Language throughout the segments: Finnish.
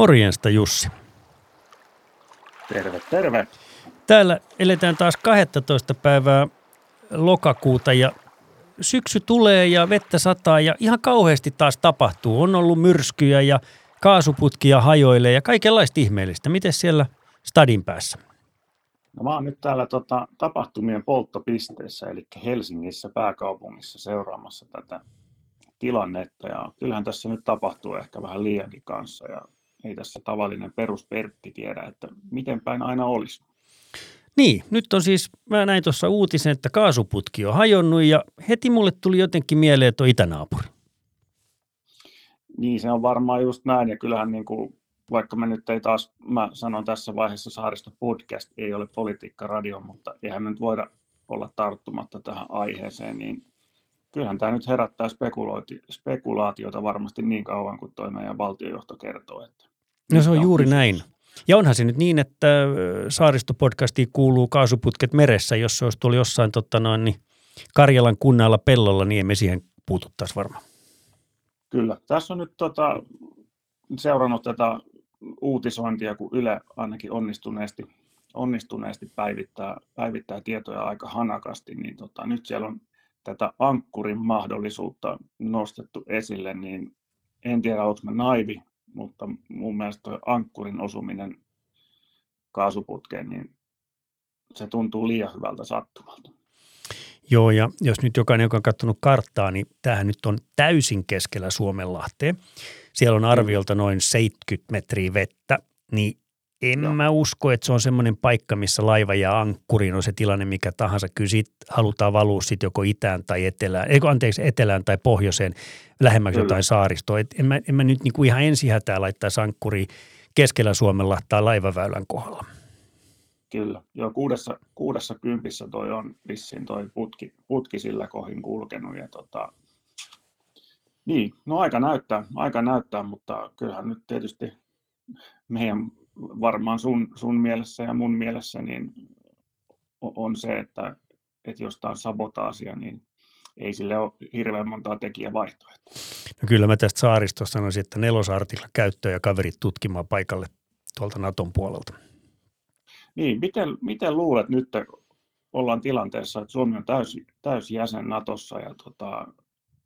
Morjesta Jussi. Terve, terve. Täällä eletään taas 12. päivää lokakuuta ja syksy tulee ja vettä sataa ja ihan kauheasti taas tapahtuu. On ollut myrskyjä ja kaasuputkia hajoilee ja kaikenlaista ihmeellistä. Miten siellä stadin päässä? No mä oon nyt täällä tota, tapahtumien polttopisteessä, eli Helsingissä pääkaupungissa seuraamassa tätä tilannetta. Ja kyllähän tässä nyt tapahtuu ehkä vähän liiankin kanssa. Ja ei tässä tavallinen peruspertti tiedä, että miten päin aina olisi. Niin, nyt on siis, mä näin tuossa uutisen, että kaasuputki on hajonnut ja heti mulle tuli jotenkin mieleen, on itänaapuri. Niin, se on varmaan just näin ja kyllähän niin kuin, vaikka me nyt ei taas, mä sanon tässä vaiheessa Saaristo podcast, ei ole politiikka-radio, mutta eihän me nyt voida olla tarttumatta tähän aiheeseen, niin kyllähän tämä nyt herättää spekulaatiota varmasti niin kauan kuin toi meidän valtiojohto kertoo. Että no se on juuri kysymys. näin. Ja onhan se nyt niin, että saaristopodcastiin kuuluu kaasuputket meressä, jos se olisi tuolla jossain totta noin, niin Karjalan kunnalla pellolla, niin emme siihen puututtaisi varmaan. Kyllä. Tässä on nyt tota, seurannut tätä uutisointia, kun Yle ainakin onnistuneesti, onnistuneesti päivittää, päivittää tietoja aika hanakasti, niin tota, nyt siellä on tätä ankkurin mahdollisuutta nostettu esille, niin en tiedä, onko mä naivi, mutta mun mielestä ankkurin osuminen kaasuputkeen, niin se tuntuu liian hyvältä sattumalta. Joo, ja jos nyt jokainen, joka on katsonut karttaa, niin tämähän nyt on täysin keskellä Suomenlahteen. Siellä on arviolta noin 70 metriä vettä, niin en Joo. mä usko, että se on semmoinen paikka, missä laiva ja ankkuriin on se tilanne mikä tahansa. Kyllä siitä halutaan valua sitten joko itään tai etelään, eikö anteeksi, etelään tai pohjoiseen lähemmäksi Kyllä. jotain saaristoa. Et en, mä, en mä nyt niinku ihan ensihätää laittaa ankkuriin keskellä Suomella tai laivaväylän kohdalla. Kyllä. Joo, kuudessa, kuudessa kympissä toi on vissiin toi putki, putki sillä kohin kulkenut. Ja tota, niin, no aika näyttää, aika näyttää, mutta kyllähän nyt tietysti meidän varmaan sun, sun mielessä ja mun mielessä niin on se, että, että jos tämä on sabotaasia, niin ei sille ole hirveän montaa tekijävaihtoehtoa. No kyllä mä tästä saaristosta sanoisin, että nelosartilla käyttöä ja kaverit tutkimaan paikalle tuolta Naton puolelta. Niin, miten, miten luulet nyt, ollaan tilanteessa, että Suomi on täysi, täysi jäsen Natossa ja tota,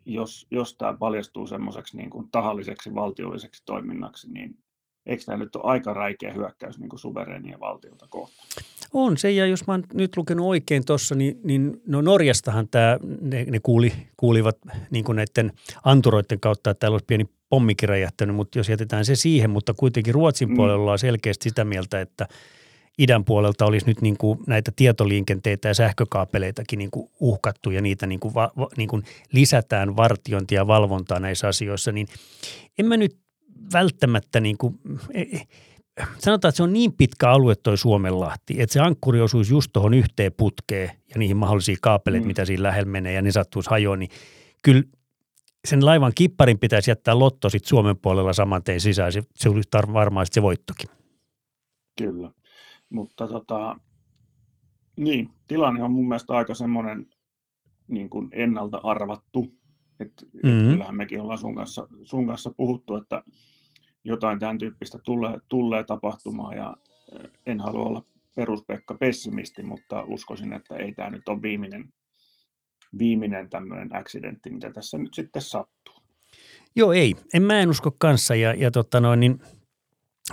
jos, jos tämä paljastuu semmoiseksi niin kuin tahalliseksi valtiolliseksi toiminnaksi, niin eikö tämä nyt ole aika räikeä hyökkäys niin suvereenia valtiota kohtaan? On se, ja jos mä oon nyt lukenut oikein tuossa, niin, niin no Norjastahan tämä, ne, ne kuuli, kuulivat niin kuin näiden anturoiden kautta, että täällä olisi pieni pommikin räjähtänyt, mutta jos jätetään se siihen, mutta kuitenkin Ruotsin mm. puolella on selkeästi sitä mieltä, että idän puolelta olisi nyt niin kuin näitä tietoliikenteitä ja sähkökaapeleitakin niin kuin uhkattu ja niitä niin kuin va, va, niin kuin lisätään vartiointia ja valvontaa näissä asioissa, niin en mä nyt välttämättä niin kuin, e, e, sanotaan, että se on niin pitkä alue toi Suomenlahti, että se ankkuri osuisi just tuohon yhteen putkeen ja niihin mahdollisiin kaapeleita, mm. mitä siinä lähellä menee ja ne sattuisi hajoon, niin kyllä sen laivan kipparin pitäisi jättää lotto sitten Suomen puolella saman tein sisään. Se, se olisi varmaan se voittokin. Kyllä, mutta tota, niin, tilanne on mun mielestä aika semmoinen niin kuin ennalta arvattu, et, mm-hmm. Kyllähän mekin ollaan sun kanssa, sun kanssa puhuttu, että jotain tämän tyyppistä tulee, tulee tapahtumaan ja eh, en halua olla peruspekka pessimisti, mutta uskoisin, että ei tämä nyt ole viimeinen, viimeinen tämmöinen accidentti, mitä tässä nyt sitten sattuu. Joo, ei. En mä en usko kanssa ja, ja totta noin, niin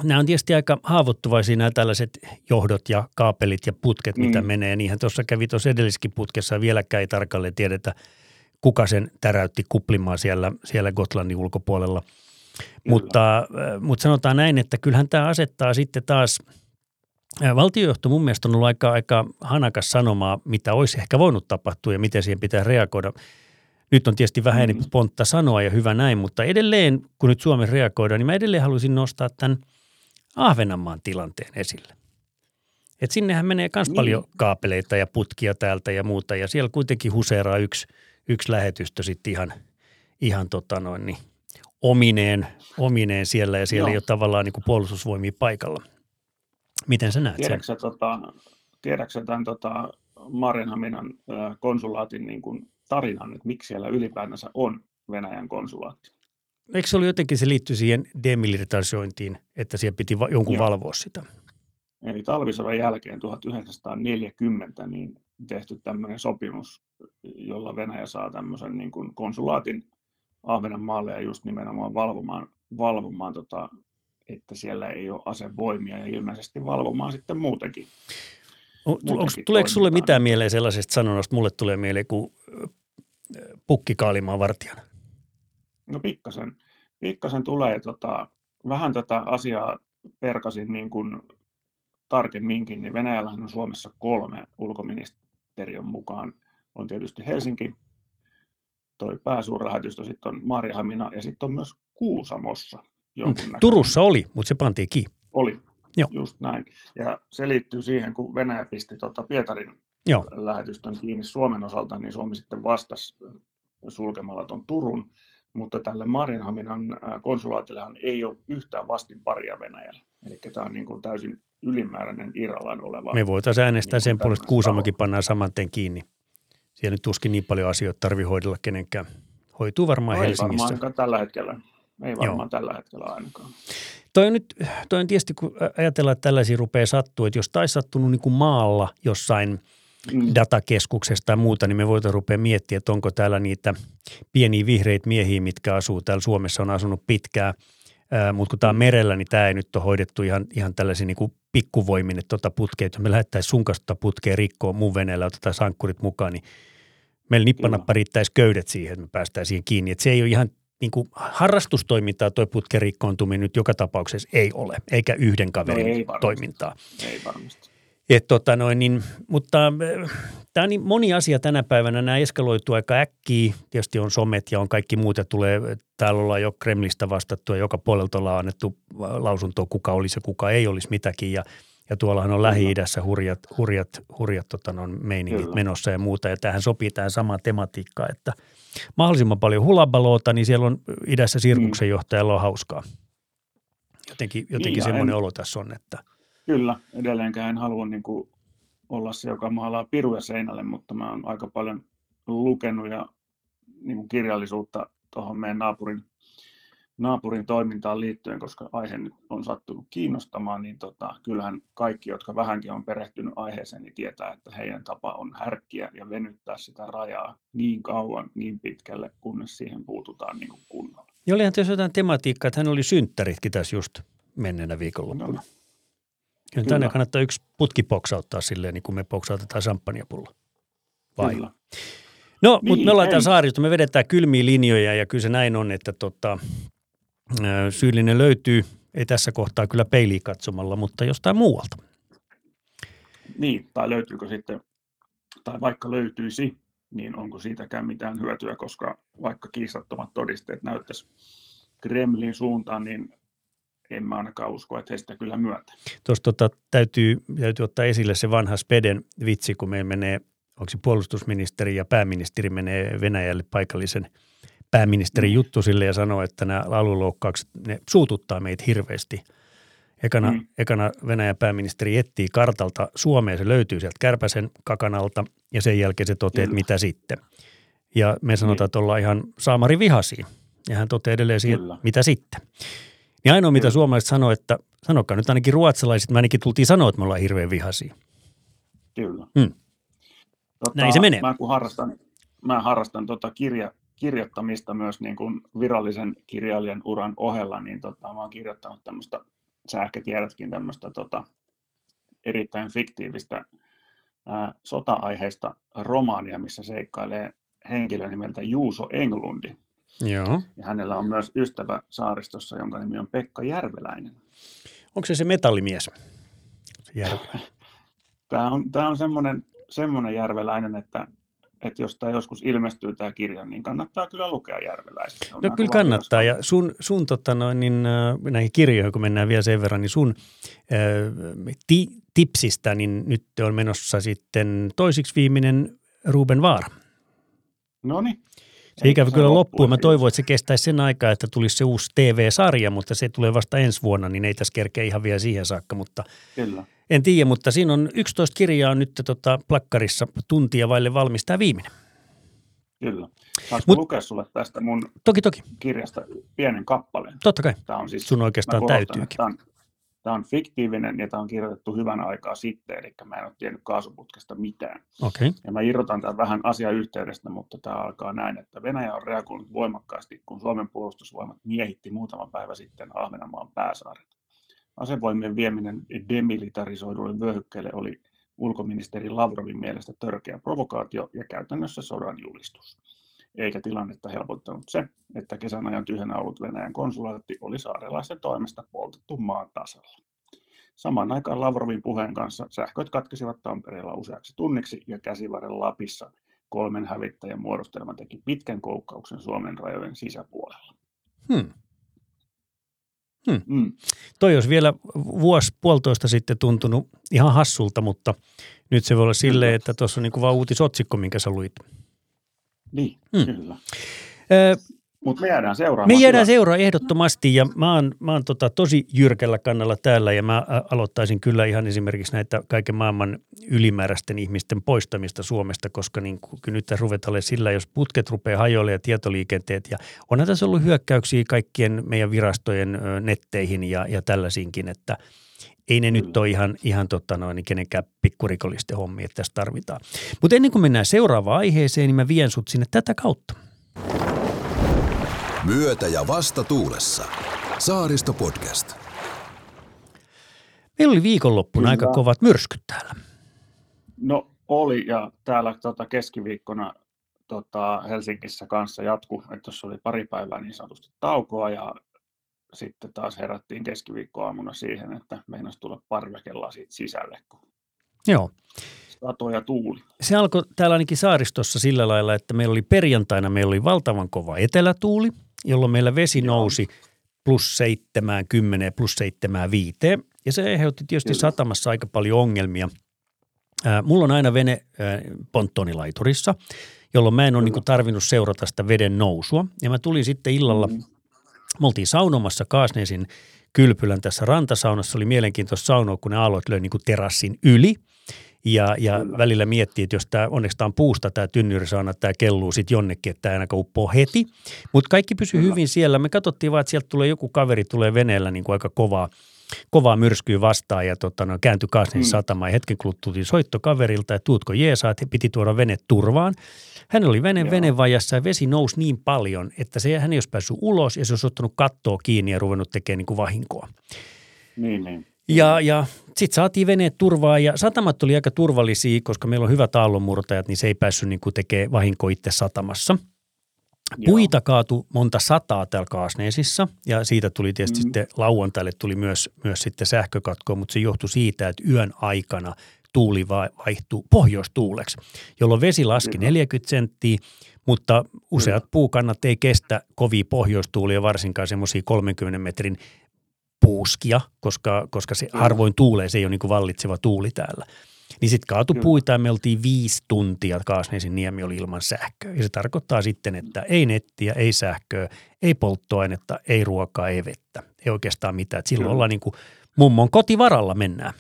nämä on tietysti aika haavoittuvaisia nämä tällaiset johdot ja kaapelit ja putket, mm. mitä menee. Niinhän tuossa kävi tuossa edelliskin putkessa ja vieläkään ei tarkalleen tiedetä – kuka sen täräytti kuplimaan siellä, siellä Gotlandin ulkopuolella. Mutta, äh, mutta sanotaan näin, että kyllähän tämä asettaa sitten taas äh, – Valtiojohto mun mielestä on ollut aika, aika hanakas sanomaa, mitä olisi ehkä voinut tapahtua ja miten siihen pitää reagoida. Nyt on tietysti vähän Mm. pontta sanoa ja hyvä näin, mutta edelleen, kun nyt Suomen reagoidaan, niin mä edelleen haluaisin nostaa tämän Ahvenanmaan tilanteen esille. Et sinnehän menee myös Niin. paljon kaapeleita ja putkia täältä ja muuta, ja siellä kuitenkin huseeraa yksi, yksi lähetystö sitten ihan, ihan tota noin, niin omineen, omineen siellä, ja siellä Joo. ei ole tavallaan niin kuin puolustusvoimia paikalla. Miten sä näet sen? Tiedätkö sä, tota, tiedätkö tämän tota, Marinhaminan ö, konsulaatin niin kuin tarinan, että miksi siellä ylipäätänsä on Venäjän konsulaatti? Eikö se ollut jotenkin, se liittyy siihen demilitarisointiin, että siellä piti va- jonkun Joo. valvoa sitä? Eli talvisodan jälkeen 1940 niin tehty tämmöinen sopimus, jolla Venäjä saa tämmöisen niin kuin konsulaatin Ahvenanmaalle ja just nimenomaan valvomaan, valvomaan tota, että siellä ei ole asevoimia ja ilmeisesti valvomaan sitten muutenkin. O- tu- onks, Muutenkin tuleeko sulle mitään mieleen sellaisesta sanonnasta? Mulle tulee mieleen kuin pukki kaalimaan vartijana. No pikkasen, pikkasen tulee, tota, vähän tätä asiaa perkasin niin kuin tarkemminkin, niin Venäjällähän on Suomessa kolme ulkoministeriön mukaan. On tietysti Helsinki, toi pääsuurlähetystö, sitten on Maarihamina ja sitten on myös Kuusamossa. jonkunnäköinen. Turussa oli, mutta se pantiin kiinni. Oli, Joo. just näin. Ja se liittyy siihen, kun Venäjä pisti tota Pietarin Joo. lähetystön kiinni Suomen osalta, niin Suomi sitten vastasi sulkemalla tuon Turun, mutta tälle Marinhaminan äh, konsulaatillehan ei ole yhtään vastinparia Venäjällä. Eli tämä on niin kuin täysin ylimääräinen irrallaan oleva. Me voitaisiin äänestää Niin sen puolesta, että Kuusamokin pannaan saman tien kiinni. Siellä nyt tuskin niin paljon asioita tarvii hoidella kenenkään. Hoituu varmaan No ei Helsingissä. varmaan ainakaan tällä hetkellä. Ei varmaan tällä hetkellä ainakaan. Toi on nyt, toi on tietysti, kun ajatellaan, että tällaisia rupeaa sattua, että jos taisi sattunut niin kuin maalla jossain Mm. datakeskuksesta tai muuta, niin me voitaisiin rupea miettiä, että onko täällä niitä pieniä vihreitä miehiä, mitkä asuu täällä Suomessa, on asunut pitkään, Ää, mutta kun tämä on merellä, niin tämä ei nyt ole hoidettu ihan, ihan tällaisiin niin pikkuvoimin, että tota putkea, että me lähettäisiin sun kanssa tota putkea rikkoon mun veneellä, otetaan sankkurit mukaan, niin meillä nippanappa riittäisi köydet siihen, että me päästään siihen kiinni. Että se ei ole ihan niin kuin harrastustoimintaa toi putken rikkoontuminen nyt joka tapauksessa ei ole, eikä yhden kaverin ei varmasti. toimintaa. Ei varmasti. Et tota noin, niin, mutta tämä on niin moni asia tänä päivänä, nämä eskaloituu aika äkkiä. Tietysti on somet ja on kaikki muut ja tulee, täällä ollaan jo Kremlistä vastattu ja joka puolelta ollaan annettu lausuntoa, kuka olisi ja kuka ei olisi mitäkin. Ja, ja tuollahan on Lähi-idässä hurjat, hurjat, hurjat tota noin, meiningit Kyllä. menossa ja muuta. Ja tähän sopii tähän samaan tematiikkaan, että mahdollisimman paljon hulabaloota, niin siellä on idässä sirkuksen johtajalla on hauskaa. Jotenkin, jotenkin ja semmoinen en- olo tässä on, että – Kyllä, edelleenkään en halua niin kuin olla se, joka maalaa piruja seinälle, mutta mä oon aika paljon lukenut ja niin kuin kirjallisuutta tuohon meidän naapurin, naapurin toimintaan liittyen, koska aihe nyt on sattunut kiinnostamaan, niin tota, kyllähän kaikki, jotka vähänkin on perehtynyt aiheeseen, niin tietää, että heidän tapa on härkkiä ja venyttää sitä rajaa niin kauan, niin pitkälle, kunnes siihen puututaan niin kuin kunnolla. Ja olihan tässä jotain tematiikkaa, että hän oli synttäritkin tässä just menneenä viikonloppuna. No, Kyllä Kyllä. tänne kannattaa yksi putki poksauttaa silleen, niin kuin me poksautetaan champagnepullo. Vai? Kyllä. No, niin, mutta me ollaan täällä saarista, me vedetään kylmiä linjoja ja kyllä se näin on, että tota, syyllinen löytyy, ei tässä kohtaa kyllä peiliä katsomalla, mutta jostain muualta. Niin, tai löytyykö sitten, tai vaikka löytyisi, niin onko siitäkään mitään hyötyä, koska vaikka kiistattomat todisteet näyttäisi Kremlin suuntaan, niin en mä ainakaan usko, että he sitä kyllä myötä. Tuossa tota, täytyy, täytyy ottaa esille se vanha Speden vitsi, kun meillä menee, onko se puolustusministeri ja pääministeri menee Venäjälle paikallisen pääministerin Mm. juttusille ja sanoo, että nämä aluloukkaukset, ne suututtaa meitä hirveästi. Ekana, mm. Mm. ekana Venäjän pääministeri etsii kartalta Suomeen, se löytyy sieltä Kärpäsen kakanalta ja sen jälkeen se toteaa, että mitä sitten. Ja me sanotaan, Niin. että ollaan ihan saamari vihaisia. Ja hän toteaa edelleen siihen, mitä sitten. Niin ainoa, mitä suomalaiset sanoo, että sanokaa nyt ainakin ruotsalaiset, me ainakin tultiin sanoa, että me ollaan hirveän vihaisia. Kyllä. Mm. Tota, Näin se menee. Mä kun harrastan, mä harrastan tota kirja, kirjoittamista myös niin kuin virallisen kirjailijan uran ohella, niin tota, mä oon kirjoittanut tämmöistä, sä ehkä tiedätkin tämmöistä tota, erittäin fiktiivistä ää, sota-aiheista romaania, missä seikkailee henkilö nimeltä Juuso Englundi. Joo. Ja hänellä on myös ystävä saaristossa, jonka nimi on Pekka Järveläinen. Onko se se metallimies? Järvi. Tämä on, tämä on semmoinen, semmoinen järveläinen, että että jos tämä joskus ilmestyy tämä kirja, niin kannattaa kyllä lukea järveläiset. No kyllä kannattaa ja sun, sun tota noin, niin, näihin kirjoihin, kun mennään vielä sen verran, niin sun äh, ti, tipsistä, niin nyt on menossa sitten toisiksi viimeinen Ruben Vaara. No niin. Se ikävä kyllä loppuu. Mä toivon, että se kestäisi sen aikaa, että tulisi se uusi TV-sarja, mutta se tulee vasta ensi vuonna, niin ei tässä kerkeä ihan vielä siihen saakka. Mutta kyllä. En tiedä, mutta siinä on 11 kirjaa nyt tota, plakkarissa tuntia vaille valmistaa viimeinen. Kyllä. Saanko Mut, lukea sulle tästä mun toki, toki. kirjasta pienen kappaleen? Totta kai. Tämä on siis, Sun oikeastaan täytyykin. Tämä on, tämä on fiktiivinen ja tämä on kirjoitettu hyvän aikaa sitten, eli mä en ole tiennyt kaasuputkesta mitään. Okay. Ja mä irrotan tämän vähän asiayhteydestä, mutta tämä alkaa näin, että Venäjä on reagoinut voimakkaasti, kun Suomen puolustusvoimat miehitti muutama päivä sitten Ahvenanmaan pääsaaren. Asevoimien vieminen demilitarisoidulle vyöhykkeelle oli ulkoministeri Lavrovin mielestä törkeä provokaatio ja käytännössä sodan julistus. Eikä tilannetta helpottanut se, että kesän ajan tyhjänä ollut Venäjän konsulaatti oli saarelaisen toimesta poltettu maan tasalla. Samaan aikaan Lavrovin puheen kanssa sähköt katkesivat Tampereella useaksi tunniksi ja käsivarren Lapissa kolmen hävittäjän muodostelma teki pitkän koukkauksen Suomen rajojen sisäpuolella. Hmm. Hmm. Mm. Toi olisi vielä vuosi puolitoista sitten tuntunut ihan hassulta, mutta nyt se voi olla silleen, että tuossa on niin kuin vaan uutisotsikko, minkä sä luit. Niin, hmm. kyllä. Ö, mutta me jäädään seuraamaan. Me jäädään seuraamaan ehdottomasti ja mä oon, mä oon tota tosi jyrkällä kannalla täällä ja mä aloittaisin kyllä ihan esimerkiksi näitä kaiken maailman ylimääräisten ihmisten poistamista Suomesta, koska niin kuin nyt tässä ruvetaan sillä, jos putket rupeaa hajoille ja tietoliikenteet ja onhan tässä ollut hyökkäyksiä kaikkien meidän virastojen netteihin ja, ja tällaisinkin, että ei ne nyt ole ihan, ihan totta noin, niin kenenkään pikkurikollisten hommia, että tässä tarvitaan. Mutta ennen kuin mennään seuraavaan aiheeseen, niin mä vien sut sinne tätä kautta. Myötä ja vasta tuulessa. Saaristo podcast. Meillä oli viikonloppuna Kyllä. aika kovat myrskyt täällä. No oli ja täällä tota, keskiviikkona tota, Helsingissä kanssa jatku, että tuossa oli pari päivää niin sanotusti taukoa ja sitten taas herättiin keskiviikkoaamuna siihen, että meinasi tulla parvekelasit sisälle, kun Joo. sato ja tuuli. Se alkoi täällä ainakin saaristossa sillä lailla, että meillä oli perjantaina meillä oli valtavan kova etelätuuli – jolloin meillä vesi Joo. nousi plus 70, plus 75. Ja se aiheutti tietysti Kyllä. satamassa aika paljon ongelmia. Ää, mulla on aina vene ää, ponttonilaiturissa, jolloin mä en ole niin tarvinnut seurata sitä veden nousua. Ja mä tulin sitten illalla, mm. Me oltiin saunomassa Kaasnesin kylpylän tässä rantasaunassa. Oli mielenkiintoista saunoa, kun ne aallot löi niin terassin yli – ja, ja välillä miettii, että jos tämä, onneksi tämä on puusta tämä tynnyrisauna, tämä kelluu sitten jonnekin, että tämä ainakaan uppoo heti. Mutta kaikki pysyy hyvin siellä. Me katsottiin vaan, että sieltä tulee joku kaveri, tulee veneellä niin kuin aika kovaa, kovaa myrskyä vastaan ja tota, no, kääntyi Kaasnin mm. satamaan. Ja hetken kuluttua soitto kaverilta, että tuutko jeesaa, että piti tuoda vene turvaan. Hän oli vene venevajassa ja vesi nousi niin paljon, että se, hän ei olisi päässyt ulos ja se olisi ottanut kattoa kiinni ja ruvennut tekemään niin kuin vahinkoa. Niin, niin. Ja, ja sitten saatiin veneet turvaa ja satamat oli aika turvallisia, koska meillä on hyvät aallonmurtajat, niin se ei päässyt niin tekemään vahinkoa itse satamassa. Puita Joo. kaatu monta sataa täällä Kaasneesissa ja siitä tuli tietysti mm. sitten lauantaille tuli myös, myös sitten sähkökatko, mutta se johtui siitä, että yön aikana tuuli vaihtui pohjoistuuleksi, jolloin vesi laski 40 senttiä, mutta useat puukannat ei kestä kovia pohjoistuulia, varsinkaan semmoisia 30 metrin puuskia, koska, koska se harvoin tuulee, se ei ole niin kuin vallitseva tuuli täällä. Niin sitten kaatu puita ja me oltiin viisi tuntia, Kaasneesin niemi oli ilman sähköä. Ja se tarkoittaa sitten, että ei nettiä, ei sähköä, ei polttoainetta, ei ruokaa, ei vettä. Ei oikeastaan mitään. Et silloin Kyllä. ollaan niin kuin mummon kotivaralla mennään.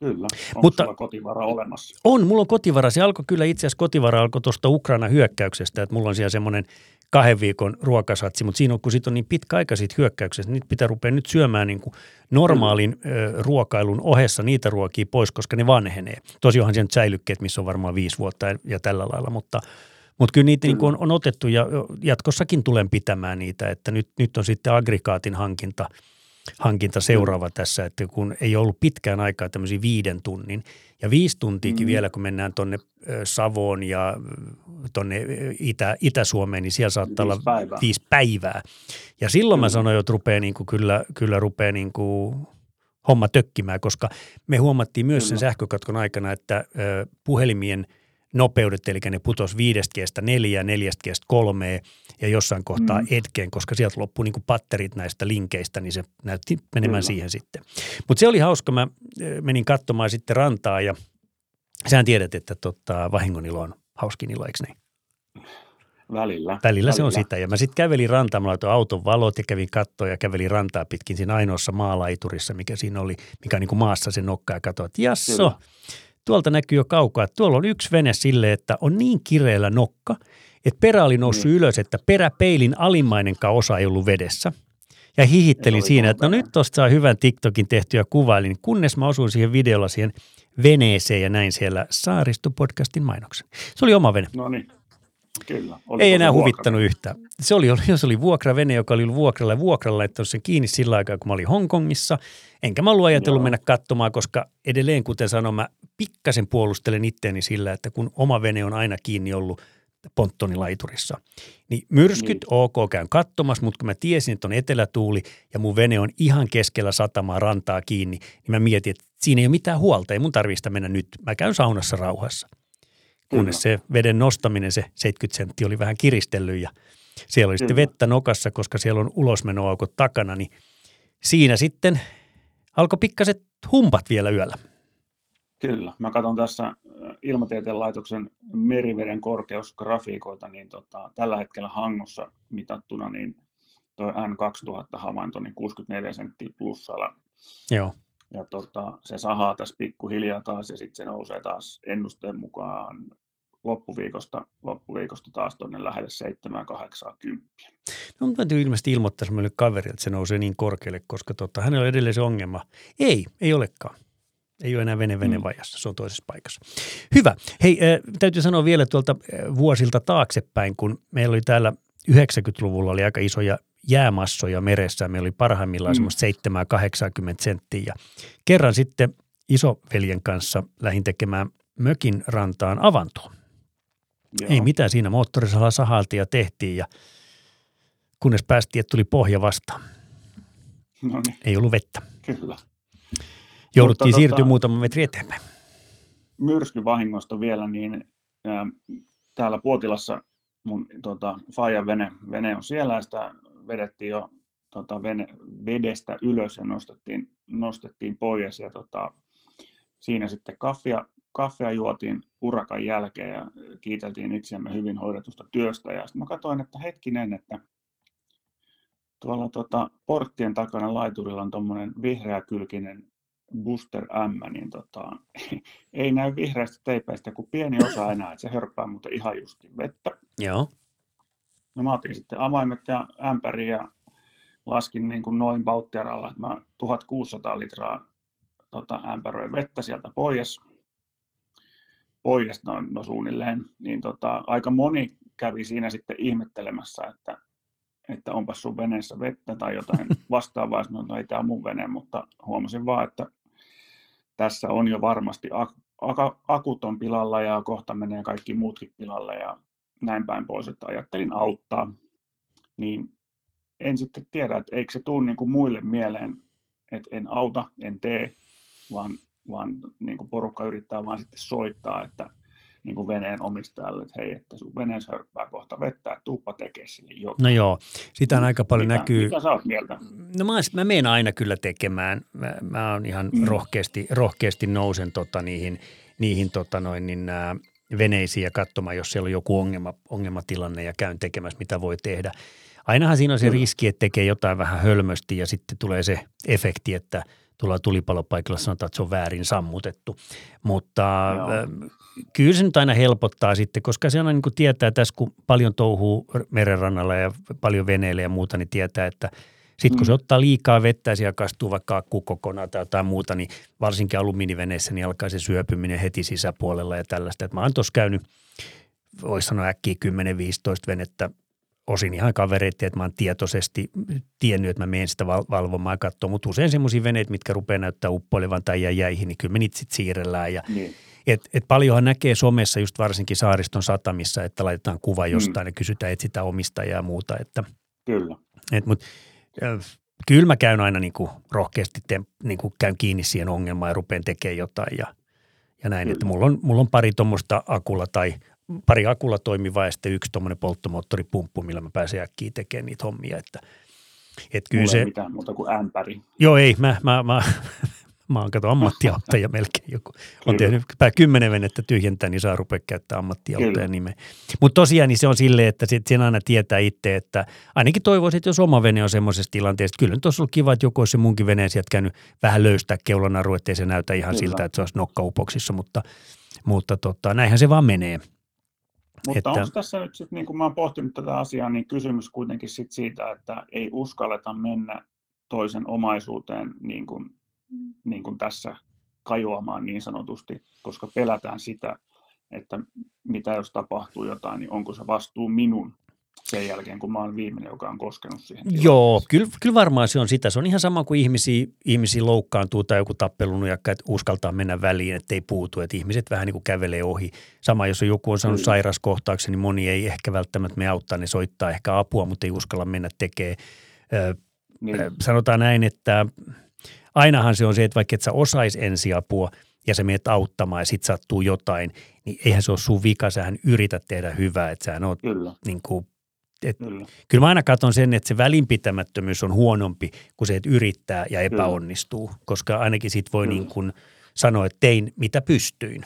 Kyllä. Onko Mutta, sulla kotivara olemassa? On, mulla on kotivara. Se alkoi kyllä itse asiassa kotivara alkoi tuosta Ukraina hyökkäyksestä, että mulla on siellä semmoinen – kahden viikon ruokasatsi, mutta siinä on, kun siitä on niin pitkä aika siitä hyökkäyksestä, niin pitää rupea nyt syömään niin kuin normaalin ö, ruokailun ohessa niitä ruokia pois, koska ne vanhenee. Tosi onhan siellä säilykkeet, missä on varmaan viisi vuotta ja tällä lailla, mutta, mutta kyllä niitä niin kuin on, on otettu ja jatkossakin tulen pitämään niitä, että nyt, nyt on sitten aggregaatin hankinta – hankinta seuraava tässä, että kun ei ollut pitkään aikaa tämmöisiä viiden tunnin ja viisi tuntiakin mm. vielä, kun mennään tuonne Savoon ja tuonne Itä, Itä-Suomeen, niin siellä saattaa viisi olla päivää. viisi päivää. Ja silloin mm. mä sanoin, että rupeaa niin kuin, kyllä, kyllä rupeaa niin kuin homma tökkimään, koska me huomattiin myös sen sähkökatkon aikana, että puhelimien nopeudet, eli ne putos viidestä keestä neljään, neljästä keestä kolmeen ja jossain kohtaa mm. etkeen, koska sieltä loppui niin patterit näistä linkeistä, niin se näytti menemään Kyllä. siihen sitten. Mutta se oli hauska, mä menin katsomaan sitten rantaa ja sähän tiedät, että tota, vahingonilo on hauskin ilo, eikö niin? Välillä. Välillä, Välillä se on sitä. Ja mä sitten kävelin rantaa, mä laitoin auton valot ja kävin kattoon ja kävelin rantaa pitkin siinä ainoassa maalaiturissa, mikä siinä oli, mikä on niin kuin maassa se nokka ja katsoin, että jasso, Kyllä. Tuolta näkyy jo kaukaa, että tuolla on yksi vene sille, että on niin kireellä nokka, että perä oli noussut niin. ylös, että peräpeilin alimmainen osa ei ollut vedessä. Ja hihittelin siinä, että no nyt tuosta saa hyvän TikTokin tehtyä kuvailin, kunnes mä osuin siihen videolla siihen veneeseen ja näin siellä Saaristo-podcastin mainoksen. Se oli oma vene. No niin. Kyllä. Ei enää huvittanut yhtään. Se oli, jos oli vuokravene, joka oli ollut vuokralla ja vuokralla laittanut sen kiinni sillä aikaa, kun mä olin Hongkongissa. Enkä mä ollut ajatellut Joo. mennä katsomaan, koska edelleen, kuten sanoin, mä pikkasen puolustelen itteeni sillä, että kun oma vene on aina kiinni ollut ponttonilaiturissa. Niin myrskyt, niin. ok, käyn katsomassa, mutta kun mä tiesin, että on etelätuuli ja mun vene on ihan keskellä satamaa rantaa kiinni, niin mä mietin, että siinä ei ole mitään huolta, ei mun tarvista mennä nyt. Mä käyn saunassa rauhassa kunnes se veden nostaminen, se 70 sentti oli vähän kiristellyt ja siellä oli sitten vettä nokassa, koska siellä on ulosmenoaukot takana, niin siinä sitten alkoi pikkaset humpat vielä yöllä. Kyllä. Mä katson tässä äh, Ilmatieteen laitoksen meriveden korkeusgrafiikoita, niin tota, tällä hetkellä Hangossa mitattuna niin tuo N2000-havainto niin 64 senttiä plussalla. Joo. Ja tota, se sahaa tässä pikkuhiljaa taas ja sitten se nousee taas ennusteen mukaan loppuviikosta, loppuviikosta taas tuonne lähelle 7-80. No mutta täytyy ilmeisesti ilmoittaa meille kaveri, että se nousee niin korkealle, koska tota, hänellä on edelleen se ongelma. Ei, ei olekaan. Ei ole enää vene vene mm. vajassa, se on toisessa paikassa. Hyvä. Hei, äh, täytyy sanoa vielä tuolta vuosilta taaksepäin, kun meillä oli täällä 90-luvulla oli aika isoja jäämassoja meressä. Meillä oli parhaimmillaan mm. semmoista 7-80 senttiä. Ja kerran sitten isoveljen kanssa lähin tekemään mökin rantaan avantoon. Joo. Ei mitään siinä, moottorisalla sahaltiin ja tehtiin ja kunnes päästiin, että tuli pohja vastaan. No niin. Ei ollut vettä. Kyllä. Jouduttiin tota, siirtyä muutaman metri eteenpäin. Myrskyvahingosta vielä, niin ää, täällä Puotilassa mun tota, Fajan vene, vene on siellä ja sitä vedettiin jo tota, vene, vedestä ylös ja nostettiin, nostettiin pois ja tota, siinä sitten kaffia, kaffia juotiin urakan jälkeen ja kiiteltiin itseämme hyvin hoidetusta työstä ja sitten mä katsoin, että hetkinen, että tuolla tota, porttien takana laiturilla on tuommoinen vihreäkylkinen Booster M, niin tota, ei näy vihreästä teipeistä kuin pieni osa enää, että se hörppää mutta ihan justin vettä. Joo. No mä otin sitten avaimet ja ämpäri ja laskin niin kuin noin pauttiaralla, että mä 1600 litraa tota, ämpäröin vettä sieltä pois, pois noin no suunnilleen, niin tota, aika moni kävi siinä sitten ihmettelemässä, että, että onpas sun veneessä vettä tai jotain vastaavaa, no, no ei tämä mun vene, mutta huomasin vaan, että tässä on jo varmasti ak- ak- akut on pilalla ja kohta menee kaikki muutkin pilalle ja näin päin pois, että ajattelin auttaa, niin en sitten tiedä, että eikö se tule niin kuin muille mieleen, että en auta, en tee, vaan, vaan niin kuin porukka yrittää vaan sitten soittaa, että niin kuin veneen omistajalle, että hei, että sun veneen hörppää kohta vettä, että tuuppa tekee sille jotain. No joo, sitä on aika paljon mitä, näkyy. Mitä sä oot mieltä? No mä, mä menen aina kyllä tekemään. Mä, mä oon ihan mm. rohkeasti, rohkeasti nousen tota niihin, niihin tota noin, niin, ää, veneisiin ja katsomaan, jos siellä on joku ongelma, ongelmatilanne ja käyn tekemässä, mitä voi tehdä. Ainahan siinä on se riski, että tekee jotain vähän hölmösti ja sitten tulee se efekti, että tullaan tulipalopaikalla sanotaan, että se on väärin sammutettu. Mutta Joo. kyllä se nyt aina helpottaa sitten, koska se on niin kuin tietää tässä, kun paljon touhuu merenrannalla ja paljon veneillä ja muuta, niin tietää, että – sitten kun mm. se ottaa liikaa vettä ja siellä kastuu vaikka akku kokonaan tai jotain muuta, niin varsinkin alumiiniveneessä niin alkaa se syöpyminen heti sisäpuolella ja tällaista. Et mä oon tuossa käynyt, voisi sanoa äkkiä 10-15 venettä osin ihan kavereita, että mä oon tietoisesti tiennyt, että mä menen sitä val- valvomaan ja katsomaan, mutta usein semmoisia veneitä, mitkä rupeaa näyttää uppoilevan tai jää jäihin, niin kyllä me niitä sitten siirrellään. Ja niin. et, et paljonhan näkee somessa just varsinkin saariston satamissa, että laitetaan kuva jostain mm. ja kysytään, etsitään omistajaa ja muuta. Että, kyllä. Et, mutta kyllä mä käyn aina niin kuin rohkeasti te, niin kuin käyn kiinni siihen ongelmaan ja rupean tekemään jotain ja, ja näin. Kyllä. Että mulla on, mulla on pari tuommoista akulla tai pari akulla toimivaa ja sitten yksi tuommoinen polttomoottoripumppu, millä mä pääsen äkkiä tekemään niitä hommia. Että, että kyllä Mulla se, ei mitään muuta kuin ämpäri. joo ei, mä, mä, mä, mä oon kato ammattiauttaja melkein joku. On tehnyt pää kymmenen venettä tyhjentää, niin saa rupea käyttää ammattiauttajan Kyllä. nimeä. Mutta tosiaan niin se on silleen, että sit sen aina tietää itse, että ainakin toivoisin, että jos oma vene on semmoisessa tilanteessa, että kyllä nyt olisi ollut kiva, että joku olisi se munkin veneen sieltä käynyt vähän löystää keulanaru, ettei se näytä ihan Kyllä. siltä, että se olisi nokkaupoksissa, mutta, mutta tota, näinhän se vaan menee. Mutta Että- onko tässä nyt sitten, niin kun mä oon pohtinut tätä asiaa, niin kysymys kuitenkin sit siitä, että ei uskalleta mennä toisen omaisuuteen niin kuin, niin kuin tässä kajoamaan niin sanotusti, koska pelätään sitä, että mitä jos tapahtuu jotain, niin onko se vastuu minun sen jälkeen, kun mä oon viimeinen, joka on koskenut siihen. Joo, tilanteeseen. kyllä, kyllä varmaan se on sitä. Se on ihan sama kuin ihmisiä, ihmisiä loukkaantuu tai joku tappelunnujakka, että uskaltaa mennä väliin, ettei puutu, että ihmiset vähän niin kuin kävelee ohi. Sama, jos on joku on saanut sairaskohtauksen, niin moni ei ehkä välttämättä me auttaa, ne soittaa ehkä apua, mutta ei uskalla mennä tekemään. Ö, Niin, Sanotaan näin, että ainahan se on se, että vaikka et sä osais ensiapua ja sä menet auttamaan ja sit sattuu jotain, niin eihän se ole sun vika, sähän yrität tehdä hyvää, että sä oot kyllä, niin kuin, kyllä. Kyllä mä aina katson sen, että se välinpitämättömyys on huonompi kuin se, että yrittää ja epäonnistuu, koska ainakin sit voi Kyllä. niin kuin sanoa, että tein mitä pystyin.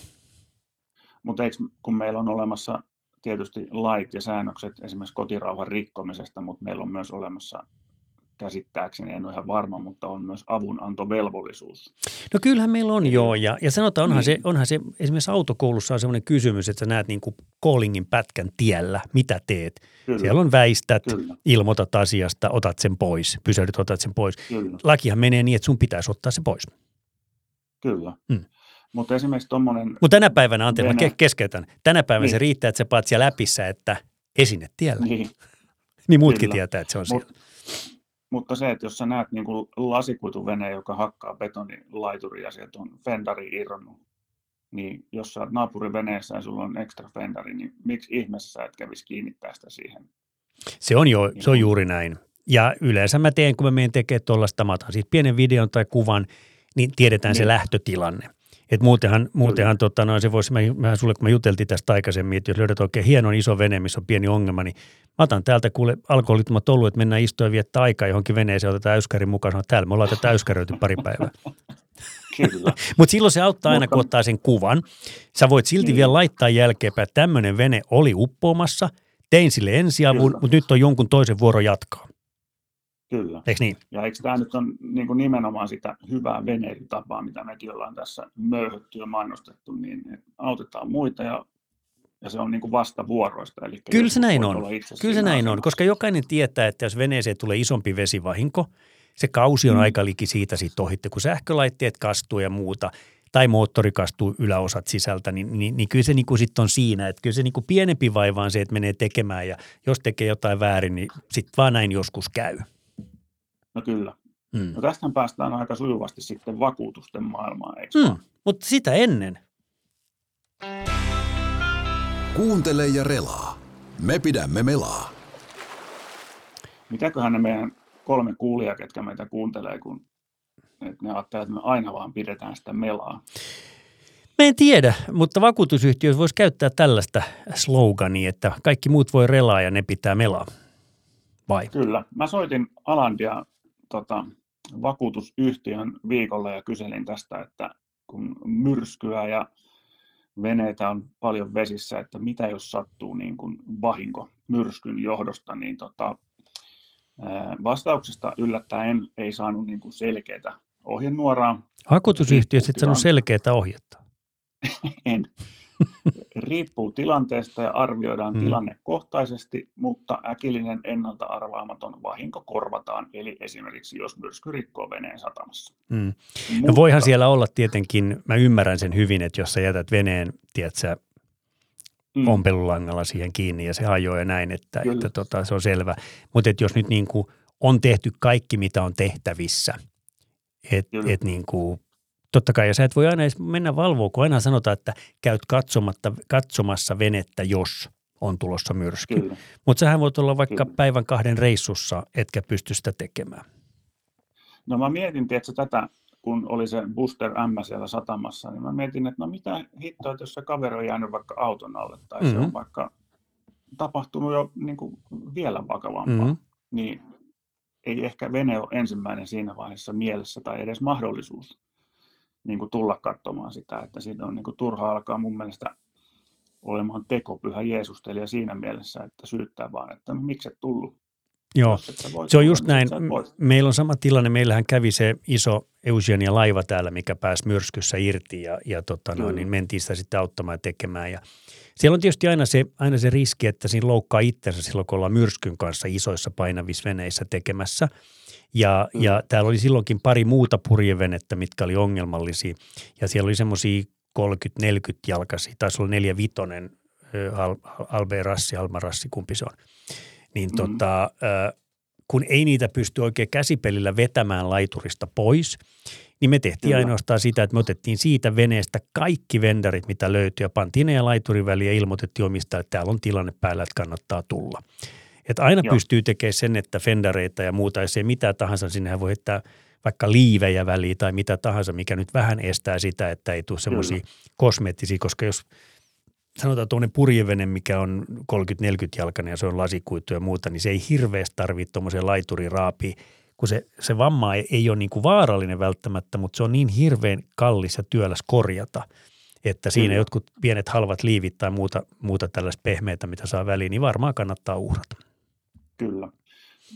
Mutta kun meillä on olemassa tietysti lait ja säännökset esimerkiksi kotirauhan rikkomisesta, mutta meillä on myös olemassa käsittääkseni, en ole ihan varma, mutta on myös avunantovelvollisuus. No kyllähän meillä on joo, ja, ja sanotaan, onhan, Niin. se, onhan se, esimerkiksi autokoulussa on sellainen kysymys, että sä näet niin kuin callingin pätkän tiellä, mitä teet. Kyllä, Siellä on väistät, kyllä, ilmoitat asiasta, otat sen pois, pysähdyt, otat sen pois. kyllä, Lakihan menee niin, että sun pitäisi ottaa se pois. kyllä. Mm. Mutta esimerkiksi tuommoinen, Mutta tänä päivänä, anteeksi, mä Venä- keskeytän. Tänä päivänä Niin. se riittää, että sä paat siellä läpissä, että esine tiellä. Niin, niin, muutkin Kyllä. tietää, että se on siellä. Mut, mutta se, että jos sä näet niin kuin lasikuituvene, joka hakkaa betonilaituria ja sieltä on fendari irronnut, niin jos sä oot naapuriveneessä ja sulla on extra fendari, niin miksi ihmeessä sä et kävisi kiinnittää sitä siihen? Se on, jo, Niin se on on. juuri näin. Ja yleensä mä teen, kun mä menen tekemään tuollaista, mä otan siitä pienen videon tai kuvan, niin tiedetään niin. se Niin. lähtötilanne. Et muutenhan, muutenhan tota, no, se voisi, mä, mä sulle, kun mä juteltiin tästä aikaisemmin, että jos löydät oikein hienon iso vene, missä on pieni ongelma, niin mä otan täältä kuule alkoholittomat ollut, että mennään istua ja viettää aikaa johonkin veneeseen, otetaan äyskärin mukaan, sanotaan, täällä me ollaan tätä äyskäröity pari päivää. Kyllä, Mutta silloin se auttaa aina, Mutta- kun ottaa sen kuvan. Sä voit silti Niin. vielä laittaa jälkeenpäin, että tämmöinen vene oli uppoamassa, tein sille ensiavun, mutta nyt on jonkun toisen vuoro jatkaa. Kyllä. Eikö niin? Ja eikö tämä nyt on niin kuin nimenomaan sitä hyvää veneilytapaa, mitä mekin ollaan tässä möyhötty ja mainostettu, niin autetaan muita ja, ja se on niin kuin vastavuoroista. Eli Kyllä se näin on. Kyllä se näin on, koska jokainen tietää, että jos veneeseen tulee isompi vesivahinko, se kausi on Mm. aika liki siitä sitten ohitte, kun sähkölaitteet kastuu ja muuta, tai moottori kastuu yläosat sisältä, niin, niin, niin kyllä se niin sitten on siinä, että kyllä se niin kuin pienempi vaiva on se, että menee tekemään ja jos tekee jotain väärin, niin sitten vaan näin joskus käy. No kyllä. Mm. No tästähän päästään aika sujuvasti sitten vakuutusten maailmaan, eikö Mm. Mutta sitä ennen, Kuuntele ja relaa. Me pidämme melaa. Mitäköhän ne meidän kolme kuulijaa, ketkä meitä kuuntelee, kun että ne ajattelee, että me aina vaan pidetään sitä melaa. Mä en tiedä, mutta vakuutusyhtiö voisi käyttää tällaista slogania, että kaikki muut voi relaa ja ne pitää melaa. Vai? Kyllä. Mä soitin Alandia tota, vakuutusyhtiön viikolla ja kyselin tästä, että kun myrskyä ja veneitä on paljon vesissä, että mitä jos sattuu niin kuin vahinko myrskyn johdosta, niin tota, vastauksesta yllättäen ei saanut niin kuin selkeää ohjenuoraa. Vakuutusyhtiö sitten Riippuu selkeää ohjetta. En. Riippuu tilanteesta ja arvioidaan Mm. mm. tilannekohtaisesti, mutta äkillinen ennalta arvaamaton vahinko korvataan, eli esimerkiksi jos myrsky rikkoo veneen satamassa. Mm. No Mutta- voihan siellä olla tietenkin, mä ymmärrän sen hyvin, että jos sä jätät veneen, tiedätkö, mm, ompelulangalla siihen kiinni ja se hajoaa ja näin, että, Kyllä. että tota, se on selvä. Mutta jos nyt niin kuin on tehty kaikki, mitä on tehtävissä, että et niin kuin, totta kai, ja sä et voi aina edes mennä valvoa, kun aina sanotaan, että käyt katsomatta, katsomassa venettä, jos on tulossa myrsky. Mutta sähän voit olla vaikka Kyllä. päivän kahden reissussa, etkä pysty sitä tekemään. No mä mietin, tiedätkö, tätä kun oli se Booster M siellä satamassa, niin mä mietin, että no mitä hittoa, jos se kaveri on jäänyt vaikka auton alle tai mm-hmm. se on mm-hmm. vaikka tapahtunut jo niin kuin vielä vakavampaa, mm-hmm. niin ei ehkä vene ole ensimmäinen siinä vaiheessa mielessä tai edes mahdollisuus niin kuin tulla katsomaan sitä, että siitä on niin kuin turha alkaa mun mielestä olemaan tekopyhä Jeesustelija siinä mielessä, että syyttää vaan, että no, miksi et tullut. Joo, se on just näin. Meillä on sama tilanne. Meillähän kävi se iso Eugenia-laiva täällä, mikä pääsi myrskyssä irti ja, ja tota noin, niin mentiin sitä sitten auttamaan ja tekemään. Ja siellä on tietysti aina se, aina se riski, että siinä loukkaa itsensä silloin, kun ollaan myrskyn kanssa isoissa painavissa veneissä tekemässä. Ja, mm. ja täällä oli silloinkin pari muuta purjevenettä, mitkä oli ongelmallisia. Ja siellä oli semmoisia 30-40 jalkaisia, taisi olla neljä vitonen, Al, Albe Rassi, Alma Rassi, kumpi se on. Niin mm. tota, kun ei niitä pysty oikein käsipelillä vetämään laiturista pois, niin me tehtiin Kyllä. ainoastaan sitä, että me otettiin siitä veneestä kaikki vendarit, mitä löytyi, ja pantiin ne ja laiturin väliin ja ilmoitettiin omistajalle, että täällä on tilanne päällä, että kannattaa tulla. Että aina Joo. pystyy tekemään sen, että fendareita ja muuta, ja se mitä tahansa, sinnehän voi heittää vaikka liivejä väliin tai mitä tahansa, mikä nyt vähän estää sitä, että ei tule semmoisia kosmeettisia, koska jos sanotaan tuonne purjevene, mikä on 30-40 jalkainen ja se on lasikuitu ja muuta, niin se ei hirveästi tarvitse tuommoisen laituriraapia, kun se, se vamma ei, ei ole niin kuin vaarallinen välttämättä, mutta se on niin hirveän kallis ja työläs korjata, että siinä Kyllä. jotkut pienet halvat liivit tai muuta, muuta tällaista pehmeitä, mitä saa väliin, niin varmaan kannattaa uhrata. Kyllä.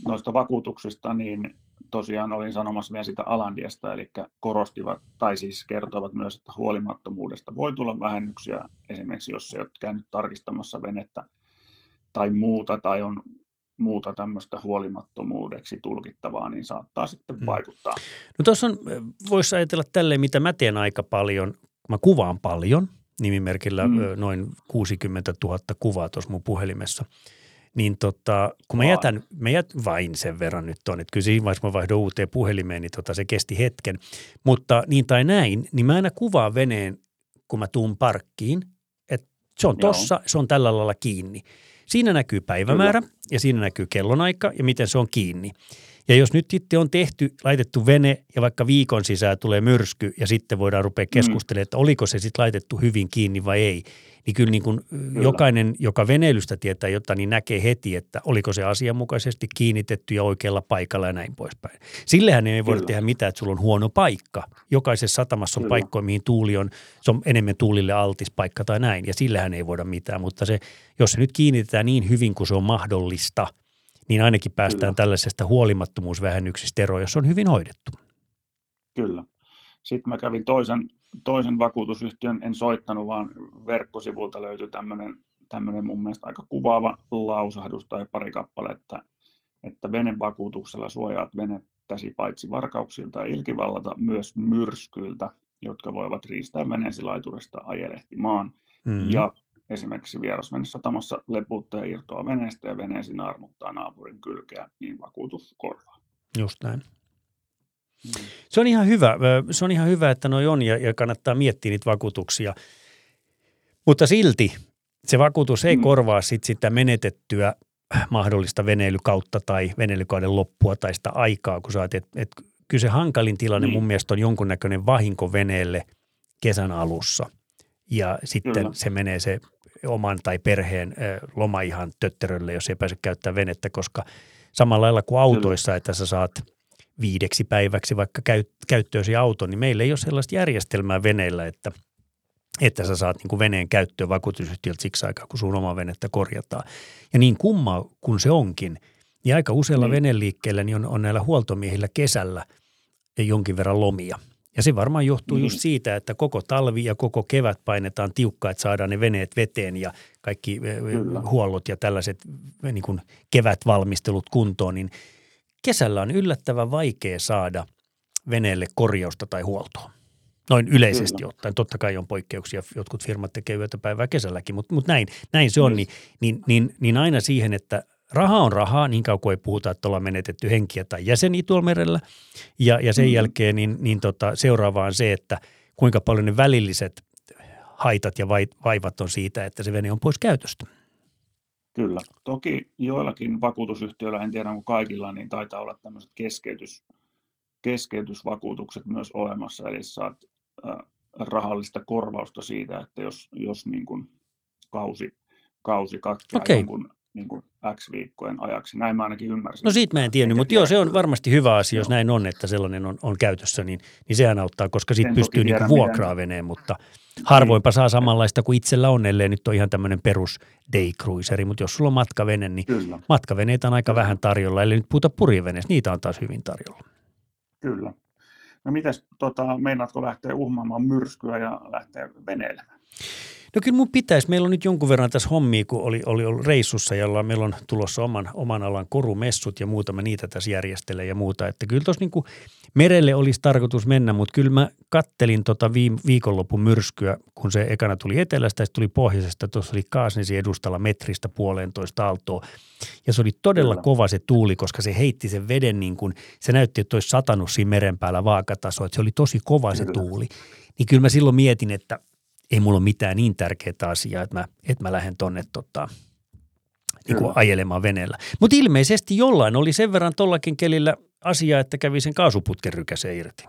Noista vakuutuksista, niin tosiaan olin sanomassa vielä sitä Alandiasta, eli korostivat, tai siis kertovat myös, että huolimattomuudesta voi tulla vähennyksiä, esimerkiksi jos ei ole käynyt tarkistamassa venettä tai muuta, tai on muuta tämmöistä huolimattomuudeksi tulkittavaa, niin saattaa sitten hmm. vaikuttaa. No tuossa on, voisi ajatella tälleen, mitä mä teen aika paljon, mä kuvaan paljon, nimimerkillä mm. noin 60 000 kuvaa tuossa mun puhelimessa – niin tota, kun mä jätän, mä jät, vain sen verran nyt on, että kyllä siinä vaiheessa mä vaihdon uuteen puhelimeen, niin tota, se kesti hetken. Mutta niin tai näin, niin mä aina kuvaan veneen, kun mä tuun parkkiin, että se on tossa, Joo. se on tällä lailla kiinni. Siinä näkyy päivämäärä Kyllä. ja siinä näkyy kellonaika ja miten se on kiinni. Ja jos nyt sitten on tehty, laitettu vene ja vaikka viikon sisään tulee myrsky ja sitten voidaan rupea mm. keskustelemaan, mm. että oliko se sitten laitettu hyvin kiinni vai ei, niin kyllä, niin kuin kyllä. jokainen, joka veneilystä tietää jotain, niin näkee heti, että oliko se asianmukaisesti kiinnitetty ja oikealla paikalla ja näin poispäin. Sillehän ei voida tehdä mitään, että sulla on huono paikka. Jokaisessa satamassa on kyllä. paikkoja, mihin tuuli on, se on enemmän tuulille altis paikka tai näin, ja sillähän ei voida mitään, mutta se, jos se nyt kiinnitetään niin hyvin kuin se on mahdollista – niin ainakin päästään Kyllä. tällaisesta huolimattomuusvähennyksistä eroon, jos on hyvin hoidettu. Kyllä. Sitten mä kävin toisen, toisen vakuutusyhtiön, en soittanut, vaan verkkosivulta löytyi tämmöinen, tämmöinen mun mielestä aika kuvaava lausahdus tai pari kappaletta, että venevakuutuksella suojaat venettäsi paitsi varkauksilta ja ilkivallata myös myrskyiltä, jotka voivat riistää veneesi laiturista ajelehtimaan. Mm. Ja esimerkiksi vierasvenesatamassa leputtaa irtoa veneestä ja veneesi armuttaa naapurin kylkeä, niin vakuutus korvaa. Just näin. Mm. Se on ihan hyvä. Se on ihan hyvä, että noi on ja, ja kannattaa miettiä niitä vakuutuksia. Mutta silti se vakuutus ei mm. korvaa sit sitä menetettyä mahdollista veneilykautta tai veneilykauden loppua tai sitä aikaa, kun sä että et, kyllä se hankalin tilanne mm. mun mielestä on jonkunnäköinen vahinko veneelle kesän alussa. Ja sitten Kyllä. se menee se oman tai perheen loma ihan tötterölle, jos ei pääse käyttämään venettä, koska samalla lailla kuin autoissa, että sä saat viideksi päiväksi vaikka käyttöösi auton, niin meillä ei ole sellaista järjestelmää veneillä, että, että sä saat niin kuin veneen käyttöön vakuutusyhtiöltä siksi aikaa, kun sun oma venettä korjataan. Ja niin kumma kun se onkin, niin aika useilla niin. veneliikkeillä niin on, on näillä huoltomiehillä kesällä jonkin verran lomia – ja se varmaan johtuu niin. just siitä, että koko talvi ja koko kevät painetaan tiukkaa, että saadaan ne veneet veteen ja kaikki Kyllä. huollot ja tällaiset niin kuin kevätvalmistelut kuntoon, niin kesällä on yllättävän vaikea saada veneelle korjausta tai huoltoa. Noin yleisesti Kyllä. ottaen. Totta kai on poikkeuksia, jotkut firmat tekevät yötä päivää kesälläkin, mutta, mutta näin, näin se on. Niin, niin, niin, niin aina siihen, että raha on rahaa, niin kauan kuin ei puhuta, että ollaan menetetty henkiä tai jäseniä tuolla merellä. Ja, ja sen mm. jälkeen niin, niin tota, seuraava on se, että kuinka paljon ne välilliset haitat ja vaivat on siitä, että se vene on pois käytöstä. Kyllä. Toki joillakin vakuutusyhtiöillä, en tiedä onko kaikilla, niin taitaa olla tämmöiset keskeytys, keskeytysvakuutukset myös olemassa, eli saat rahallista korvausta siitä, että jos, jos niin kuin kausi, kausi katkeaa okay. jonkun niin kuin X viikkojen ajaksi. Näin mä ainakin ymmärsin. No siitä mä en tiennyt, mutta joo, se on varmasti hyvä asia, jos näin on, että sellainen on, on käytössä, niin, niin sehän auttaa, koska siitä pystyy niin vuokraa veneen, mutta harvoinpa saa samanlaista kuin itsellä on, ellei nyt on ihan tämmöinen perus cruiseri, mutta jos sulla on matkavene, niin Kyllä. matkaveneitä on aika Kyllä. vähän tarjolla, eli nyt puhuta purjeveneessä, niitä on taas hyvin tarjolla. Kyllä. No mitäs, tota, meinaatko lähteä uhmaamaan myrskyä ja lähteä veneilemään? No kyllä mun pitäisi. Meillä on nyt jonkun verran tässä hommia, kun oli, oli ollut reissussa, jolla meillä on tulossa oman, oman alan korumessut ja muuta. Mä niitä tässä järjestelen ja muuta. Että kyllä tuossa niin merelle olisi tarkoitus mennä, mutta kyllä mä kattelin tota viime, viikonlopun myrskyä, kun se ekana tuli etelästä ja tuli pohjoisesta. Tuossa oli Kaasnesi edustalla metristä puolentoista aaltoa. Ja se oli todella kyllä. kova se tuuli, koska se heitti sen veden niin kuin, se näytti, että olisi satanut siinä meren päällä vaakataso. Että se oli tosi kova kyllä. se tuuli. Niin kyllä mä silloin mietin, että – ei mulla ole mitään niin tärkeää asiaa, että mä, että mä lähden tonne tota, niin kuin ajelemaan veneellä. Mutta ilmeisesti jollain oli sen verran tollakin kelillä asiaa, että kävi sen kaasuputken rykäseen irti.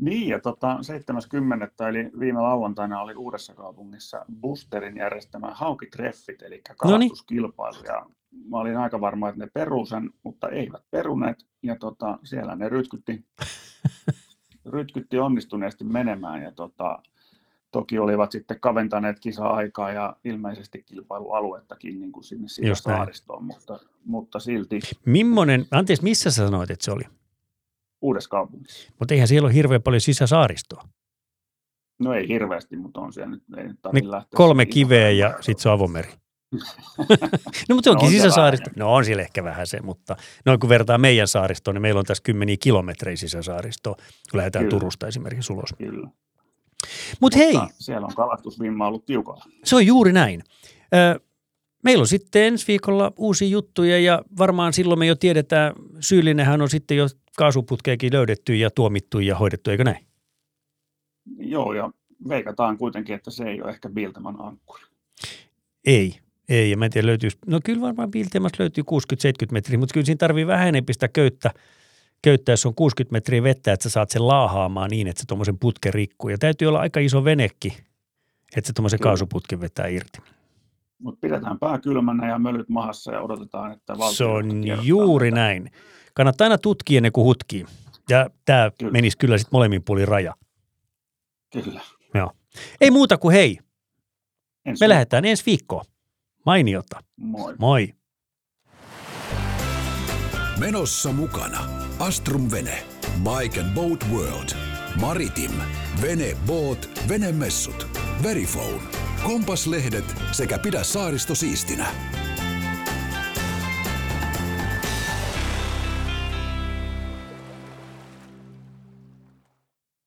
Niin, ja tota, 70. eli viime lauantaina oli Uudessa kaupungissa Boosterin järjestämä haukitreffit, eli kalastuskilpailu. Ja mä olin aika varma, että ne peruu sen, mutta eivät peruneet. Ja tota, siellä ne rytkytti, rytkytti onnistuneesti menemään. Ja tota, Toki olivat sitten kaventaneet kisa-aikaa ja ilmeisesti kilpailualuettakin niin kuin sinne siihen saaristoon, mutta, mutta silti. Mimmonen, anteeksi, missä sä sanoit, että se oli? Uudessa kaupungissa. Mutta eihän siellä ole hirveän paljon sisäsaaristoa. No ei hirveästi, mutta on siellä nyt. Ei nyt kolme kiveä ja sitten se on avomeri. no mutta se onkin no, sisäsaaristo. No on siellä ehkä vähän se, mutta noin kun vertaa meidän saaristoon, niin meillä on tässä kymmeniä kilometrejä sisäsaaristoa, kun lähdetään Kyllä. Turusta esimerkiksi ulos. Kyllä. Mut hei. Siellä on kalastusvimma ollut tiukalla. Se on juuri näin. Meillä on sitten ensi viikolla uusia juttuja ja varmaan silloin me jo tiedetään, syyllinenhän on sitten jo kaasuputkeekin löydetty ja tuomittu ja hoidettu, eikö näin? Joo, ja veikataan kuitenkin, että se ei ole ehkä Bilteman ankkuri. Ei, ei, ja mä en tiedä löytyisi, no kyllä varmaan Biltemassa löytyy 60-70 metriä, mutta kyllä siinä tarvii vähän sitä köyttä – köyttää, jos on 60 metriä vettä, että sä saat sen laahaamaan niin, että se tuommoisen putken rikkuu. Ja täytyy olla aika iso venekki, että se tuommoisen kaasuputken vetää irti. Mutta pidetään pää kylmänä ja mölyt mahassa ja odotetaan, että valtio Se on juuri mitä. näin. Kannattaa aina tutkia ennen kuin hutkii. Ja tämä menisi kyllä sitten molemmin puolin raja. Kyllä. Joo. Ei muuta kuin hei. Ensi Me lähdetään ensi viikkoon. Mainiota. Moi. Moi. Menossa mukana Astrum Vene, Bike and Boat World, Maritim, Vene Boat, Venemessut, Verifone, Kompaslehdet sekä Pidä saaristo siistinä.